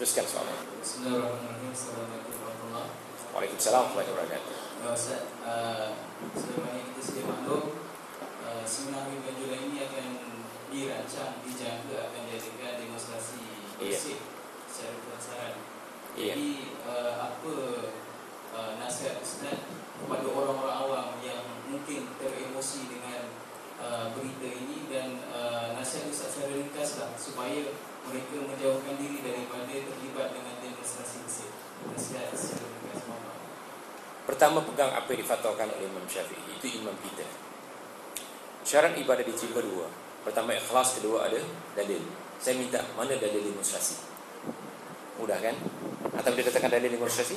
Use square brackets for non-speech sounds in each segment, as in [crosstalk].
Teruskan soalan. Bismillahirrahmanirrahim. Assalamualaikum warahmatullahi Waalaikumsalam warahmatullahi wabarakatuh. wabarakatuh. Ustaz, uh, sebagaimana kita sedia maklum, uh, seminar Hibah Julai ini akan dirancang, dijangka akan diadakan demonstrasi bersih secara penasaran. Iya. Jadi, uh, apa uh, nasihat Ustaz kepada orang-orang awam yang mungkin teremosi dengan uh, berita ini dan uh, nasihat Ustaz secara ringkaslah supaya mereka menjauhkan diri daripada terlibat dengan demonstrasi bersih. Nasihat. Pertama pegang apa yang difatwakan oleh Imam Syafi'i Itu imam kita Syarat ibadah diterima dua Pertama ikhlas, kedua ada dalil Saya minta mana dalil demonstrasi Mudah kan? Atau boleh datangkan dalil demonstrasi?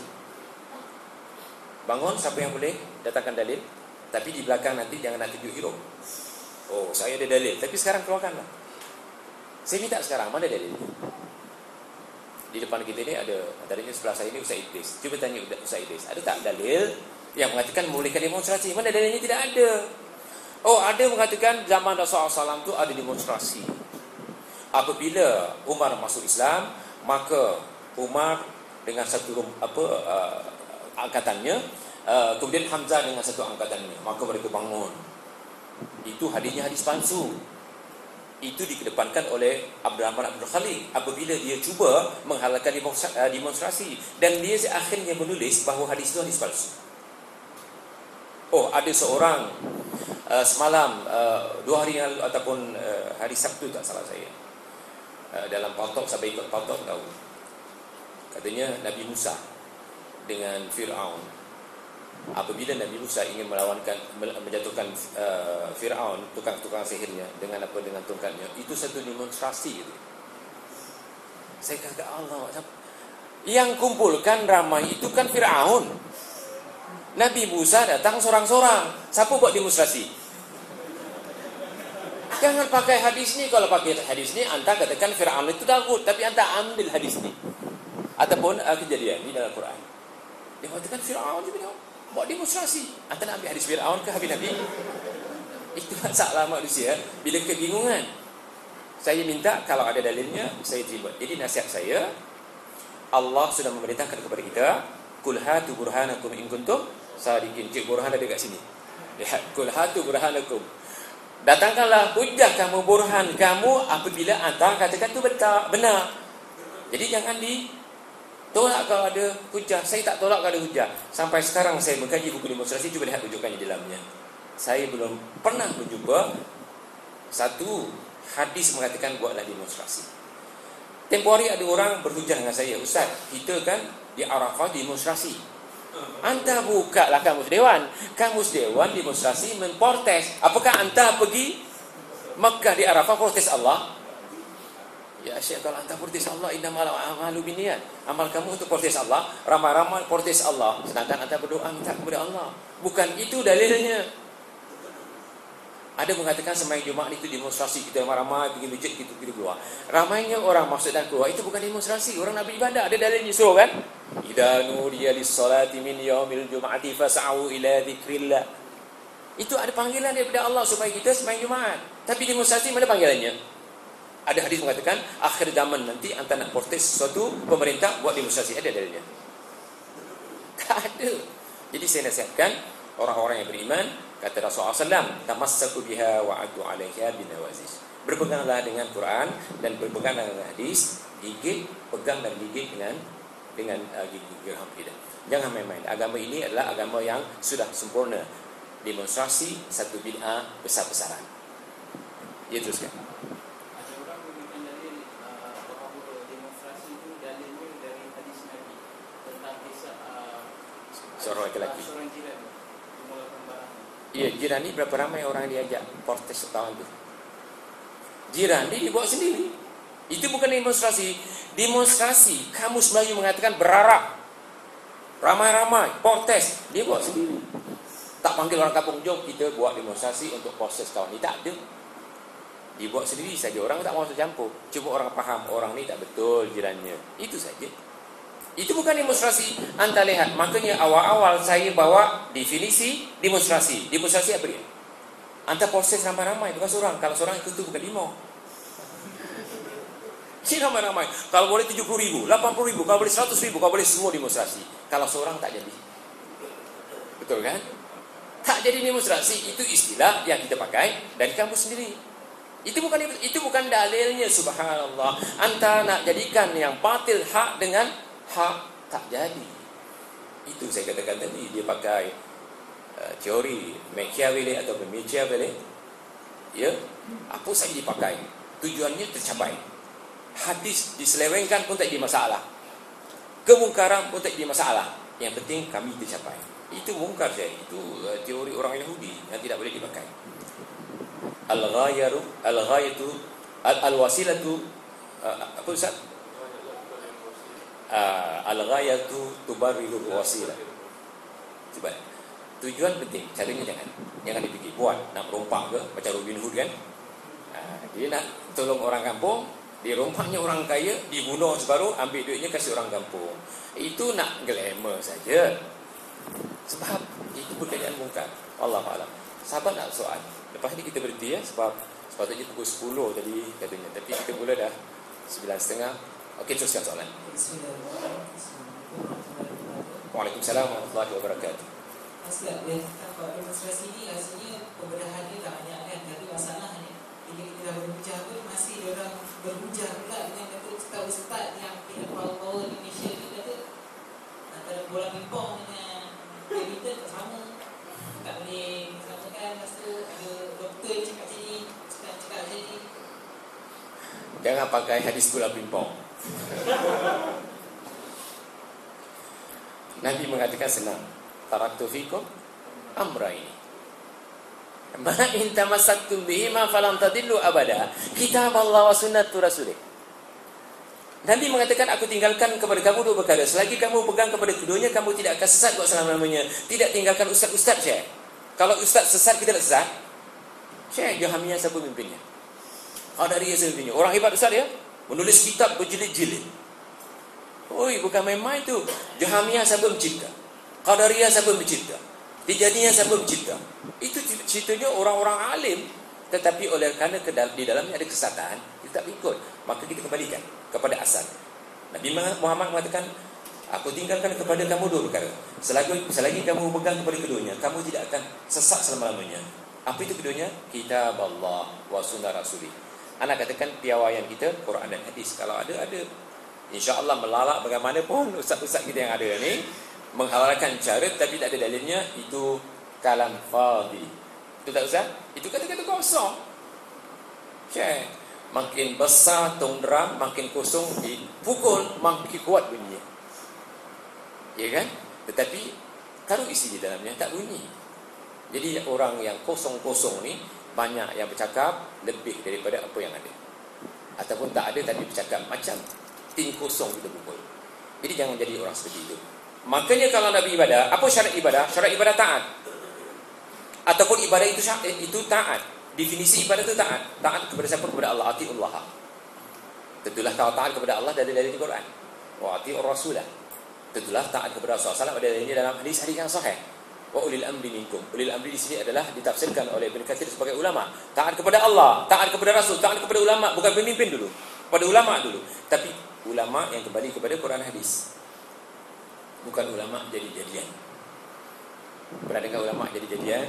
Bangun siapa yang boleh datangkan dalil Tapi di belakang nanti jangan nak tunjuk hero Oh saya ada dalil Tapi sekarang keluarkanlah Saya minta sekarang mana dalil di depan kita ni ada antaranya sebelah saya ni Ustaz Idris. Cuba tanya Ustaz Idris, ada tak dalil yang mengatakan membolehkan demonstrasi? Mana dalilnya tidak ada. Oh, ada mengatakan zaman Rasulullah SAW tu ada demonstrasi. Apabila Umar masuk Islam, maka Umar dengan satu apa uh, angkatannya, uh, kemudian Hamzah dengan satu angkatannya, maka mereka bangun. Itu hadisnya hadis palsu itu dikedepankan oleh Abdurrahman Abdul Khalid apabila dia cuba menghalalkan uh, demonstrasi dan dia akhirnya menulis bahawa hadis itu hadis palsu. Oh, ada seorang uh, semalam uh, dua hari lalu ataupun uh, hari Sabtu tak salah saya. Uh, dalam paltok sampai ikut paltok tahu. Katanya Nabi Musa dengan Firaun apabila Nabi Musa ingin melawankan menjatuhkan uh, Firaun tukang-tukang sihirnya dengan apa dengan tongkatnya itu satu demonstrasi itu saya kata Allah yang kumpulkan ramai itu kan Firaun. Nabi Musa datang sorang-sorang. Siapa buat demonstrasi? Jangan pakai hadis ni. Kalau pakai hadis ni anda katakan Firaun itu takut. Tapi anda ambil hadis ni. Ataupun uh, kejadian ni dalam Quran. Dia mengatakan Firaun juga buat demonstrasi. Anda nak ambil hadis Fir'aun ke habis Nabi? Itu masalah manusia bila kebingungan. Saya minta kalau ada dalilnya saya terima. Jadi nasihat saya Allah sudah memerintahkan kepada kita kul hatu burhanakum in kuntum sadiqin. Cik burhan ada dekat sini. Lihat kul hatu burhanakum. Datangkanlah hujah kamu burhan kamu apabila anda katakan itu benar. Jadi jangan di Tolak kalau ada hujah. Saya tak tolak kalau ada hujah. Sampai sekarang saya mengkaji buku demonstrasi. Cuba lihat rujukannya di dalamnya. Saya belum pernah menjumpa satu hadis mengatakan buatlah demonstrasi. Tempoh hari ada orang berhujah dengan saya. Ustaz, kita kan di Arafah demonstrasi. Anda buka lah kamus dewan. Kamus dewan demonstrasi memprotes. Apakah anda pergi Makkah di Arafah protes Allah? Ya Syekh kalau anda protes Allah innamal a'malu binniyat. Amal kamu untuk protes Allah, ramai-ramai protes Allah. Sedangkan anda berdoa minta kepada Allah. Bukan itu dalilnya. Ada mengatakan sembahyang Jumaat itu demonstrasi kita ramai-ramai pergi masjid kita pergi keluar. Ramainya orang masuk dan keluar itu bukan demonstrasi, orang nak beribadah. Ada dalilnya suruh kan? Idza nudiya lis-salati min yaumil jum'ati fas'au ila dzikrillah. Itu ada panggilan daripada Allah supaya kita sembahyang Jumaat. Tapi demonstrasi mana panggilannya? Ada hadis mengatakan akhir zaman nanti anda nak protes sesuatu pemerintah buat demonstrasi ada dalilnya. [laughs] Tak ada. Jadi saya nasihatkan orang-orang yang beriman kata Rasulullah SAW tamassaku biha wa adu alaiha binawaziz. Berpeganglah dengan Quran dan berpeganglah dengan hadis, gigit, pegang dan gigit dengan dengan uh, gigi kita. Jangan main-main. Agama ini adalah agama yang sudah sempurna. Demonstrasi satu bid'ah besar-besaran. Dia teruskan. Ada orang memberikan dalil uh, bahawa demonstrasi itu dalilnya dari hadis Nabi tentang kisah uh, Seorang lelaki. seorang jiran. Ya, jiran ni berapa ramai orang diajak protes setahun tu? Jiran ni dibuat sendiri. Itu bukan demonstrasi. Demonstrasi, kamus Melayu mengatakan berarak. Ramai-ramai, protes. Dia buat sendiri. Tak panggil orang kampung, jom kita buat demonstrasi untuk proses tahun ni. Tak ada. Dibuat sendiri saja. Orang tak mahu campur. Cuma orang faham, orang ni tak betul jirannya. Itu saja. Itu bukan demonstrasi. Anda lihat, makanya awal-awal saya bawa definisi demonstrasi. Demonstrasi apa dia? Anda proses ramai-ramai, bukan seorang. Kalau seorang itu, itu bukan lima. Si ramai-ramai. Kalau boleh 70 ribu, 80 ribu, kalau boleh 100 ribu, kalau boleh semua demonstrasi. Kalau seorang tak jadi. Betul kan? Tak jadi demonstrasi itu istilah yang kita pakai dari kampus sendiri. Itu bukan itu bukan dalilnya subhanallah. Anta nak jadikan yang batil hak dengan hak tak jadi. Itu saya katakan tadi dia pakai uh, teori Machiavelli atau Machiavelli. Ya, apa saja dipakai tujuannya tercapai. Hadis diselewengkan pun tak jadi masalah. Kemungkaran pun tak jadi masalah. Yang penting kami tercapai. Itu mungkar saya. Itu uh, teori orang Yahudi yang tidak boleh dipakai. Al-ghayaru al-ghayatu al-wasilatu uh, apa Ustaz? Uh, al-ghayatu tubarriru wasilah. Cuba. Tujuan penting, caranya jangan jangan dipikir buat nak merompak ke macam Robin Hood kan. Uh, dia nak tolong orang kampung, dia rompaknya orang kaya, dibunuh separuh, ambil duitnya kasih orang kampung. Itu nak glamour saja. Sebab itu perkayaan mungkar. Allah alam. Sahabat nak soal. Lepas ni kita berhenti ya sebab sepatutnya pukul 10 tadi katanya. Tapi kita mula dah 9.30. Okey teruskan soalan. Waalaikumsalam warahmatullahi wabarakatuh. Masalah dia apa demonstrasi ni rasanya pembedahan dia tak banyak kan tapi masalahnya bila kita dah berhujah pun masih dia orang berhujah pula dengan kata ustaz-ustaz yang tidak power-power di Malaysia ni kata antara bola pingpong dengan badminton tak sama tak boleh samakan lepas tu ada doktor yang cakap macam ni ustaz cakap macam ni Jangan pakai hadis bola pingpong. Nabi mengatakan senang. Taraktu fikum amraini. Ma in tamassaktum bihi ma falam tadillu abada. Kitab Allah wa sunnatu rasulih. Nabi mengatakan aku tinggalkan kepada kamu dua perkara. Selagi kamu pegang kepada keduanya kamu tidak akan sesat buat selama-lamanya. Tidak tinggalkan ustaz-ustaz saya. Kalau ustaz sesat kita tak sesat. Syekh Jahamiyah siapa pimpinnya? Qadariyah siapa pimpinnya? Orang hebat ustaz ya? Menulis kitab berjilid-jilid. Oi, bukan main-main tu. Jahamiyah siapa mencipta? Qadariyah siapa mencipta? Tijaniyah siapa mencipta? Itu ceritanya orang-orang alim tetapi oleh kerana di dalamnya ada kesesatan, kita tak ikut. Maka kita kembalikan kepada asal. Nabi Muhammad mengatakan, aku tinggalkan kepada kamu dua perkara. Selagi, selagi kamu pegang kepada keduanya, kamu tidak akan sesat selama-lamanya. Apa itu keduanya? Kitab Allah wa sunnah Rasulih. Anak katakan piawaian kita Quran dan hadis. Kalau ada ada insya-Allah melalak bagaimanapun ustaz-ustaz kita yang ada ni menghalalkan cara tapi tak ada dalilnya itu kalam fadhi itu tak usah. Itu kata-kata kosong. Okay. Makin besar tong drum, makin kosong dipukul, makin kuat bunyi. Ya kan? Tetapi kalau isi di dalamnya tak bunyi. Jadi orang yang kosong-kosong ni banyak yang bercakap lebih daripada apa yang ada. Ataupun tak ada tapi bercakap macam ting kosong kita pukul. Jadi jangan jadi orang seperti itu. Makanya kalau Nabi ibadah, apa syarat ibadah? Syarat ibadah taat ataupun ibadah itu itu taat. Definisi ibadah itu taat. Taat kepada siapa? Kepada Allah. Atiullah. Tentulah kalau taat kepada Allah dari dari Al-Quran. Wa atiur rasulah. Tentulah taat kepada Rasulullah ada ini dalam hadis-hadis yang sahih. Wa ulil amri minkum. Ulil amri di sini adalah ditafsirkan oleh Ibn Kathir sebagai ulama. Taat kepada Allah, taat kepada Rasul, taat kepada ulama, bukan pemimpin dulu. Pada ulama dulu. Tapi ulama yang kembali kepada Quran hadis. Bukan ulama jadi-jadian. Pernah dengar ulama jadi-jadian?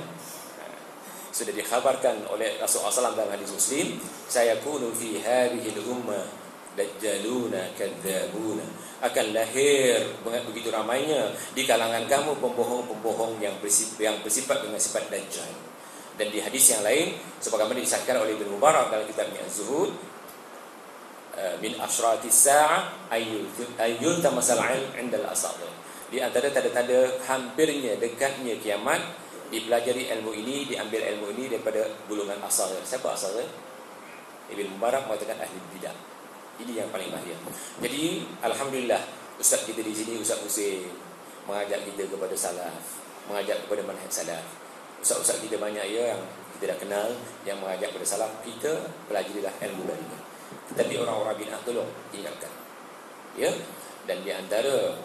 Sudah dikhabarkan oleh Rasulullah SAW dalam hadis Muslim, saya kunu fi hadhihi al-ummah dajjaluna kadzabuna. Akan lahir begitu ramainya di kalangan kamu pembohong-pembohong yang bersifat, yang bersifat dengan sifat dajjal. Dan di hadis yang lain sebagaimana disahkan oleh Ibnu Mubarak dalam kitabnya Az-Zuhud eh, min asratis sa'ah ayyul tamasal 'inda al-asadir di antara tanda-tanda hampirnya dekatnya kiamat dipelajari ilmu ini diambil ilmu ini daripada gulungan asal siapa asalnya Ibn Mubarak mengatakan ahli bidah ini yang paling mahir jadi Alhamdulillah Ustaz kita di sini Ustaz Hussein mengajak kita kepada salaf mengajak kepada manhaj salaf. Ustaz-Ustaz kita banyak ya yang kita dah kenal yang mengajak kepada salaf kita pelajarilah ilmu darinya tetapi orang-orang bid'ah tolong tinggalkan. Ya? Dan di antara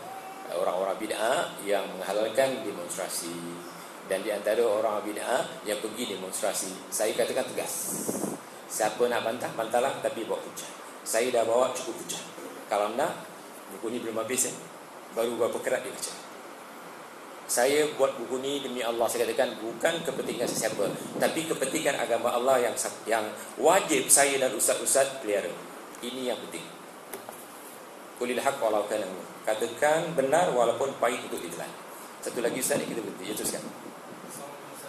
orang-orang bid'ah yang menghalalkan demonstrasi dan di antara orang bid'ah yang pergi demonstrasi saya katakan tegas. Siapa nak bantah bantahlah tapi bawa hujah Saya dah bawa cukup pecah. Kalau nak, buku ni belum habis eh. Baru berapa kerat dia baca. Saya buat buku ni demi Allah saya katakan bukan kepentingan sesiapa tapi kepentingan agama Allah yang yang wajib saya dan ustaz-ustaz pelihara. Ini yang penting. Kulil haq walau kana Katakan benar walaupun pahit untuk ditelan. Satu lagi ustaz ni kita berhenti. Ya teruskan.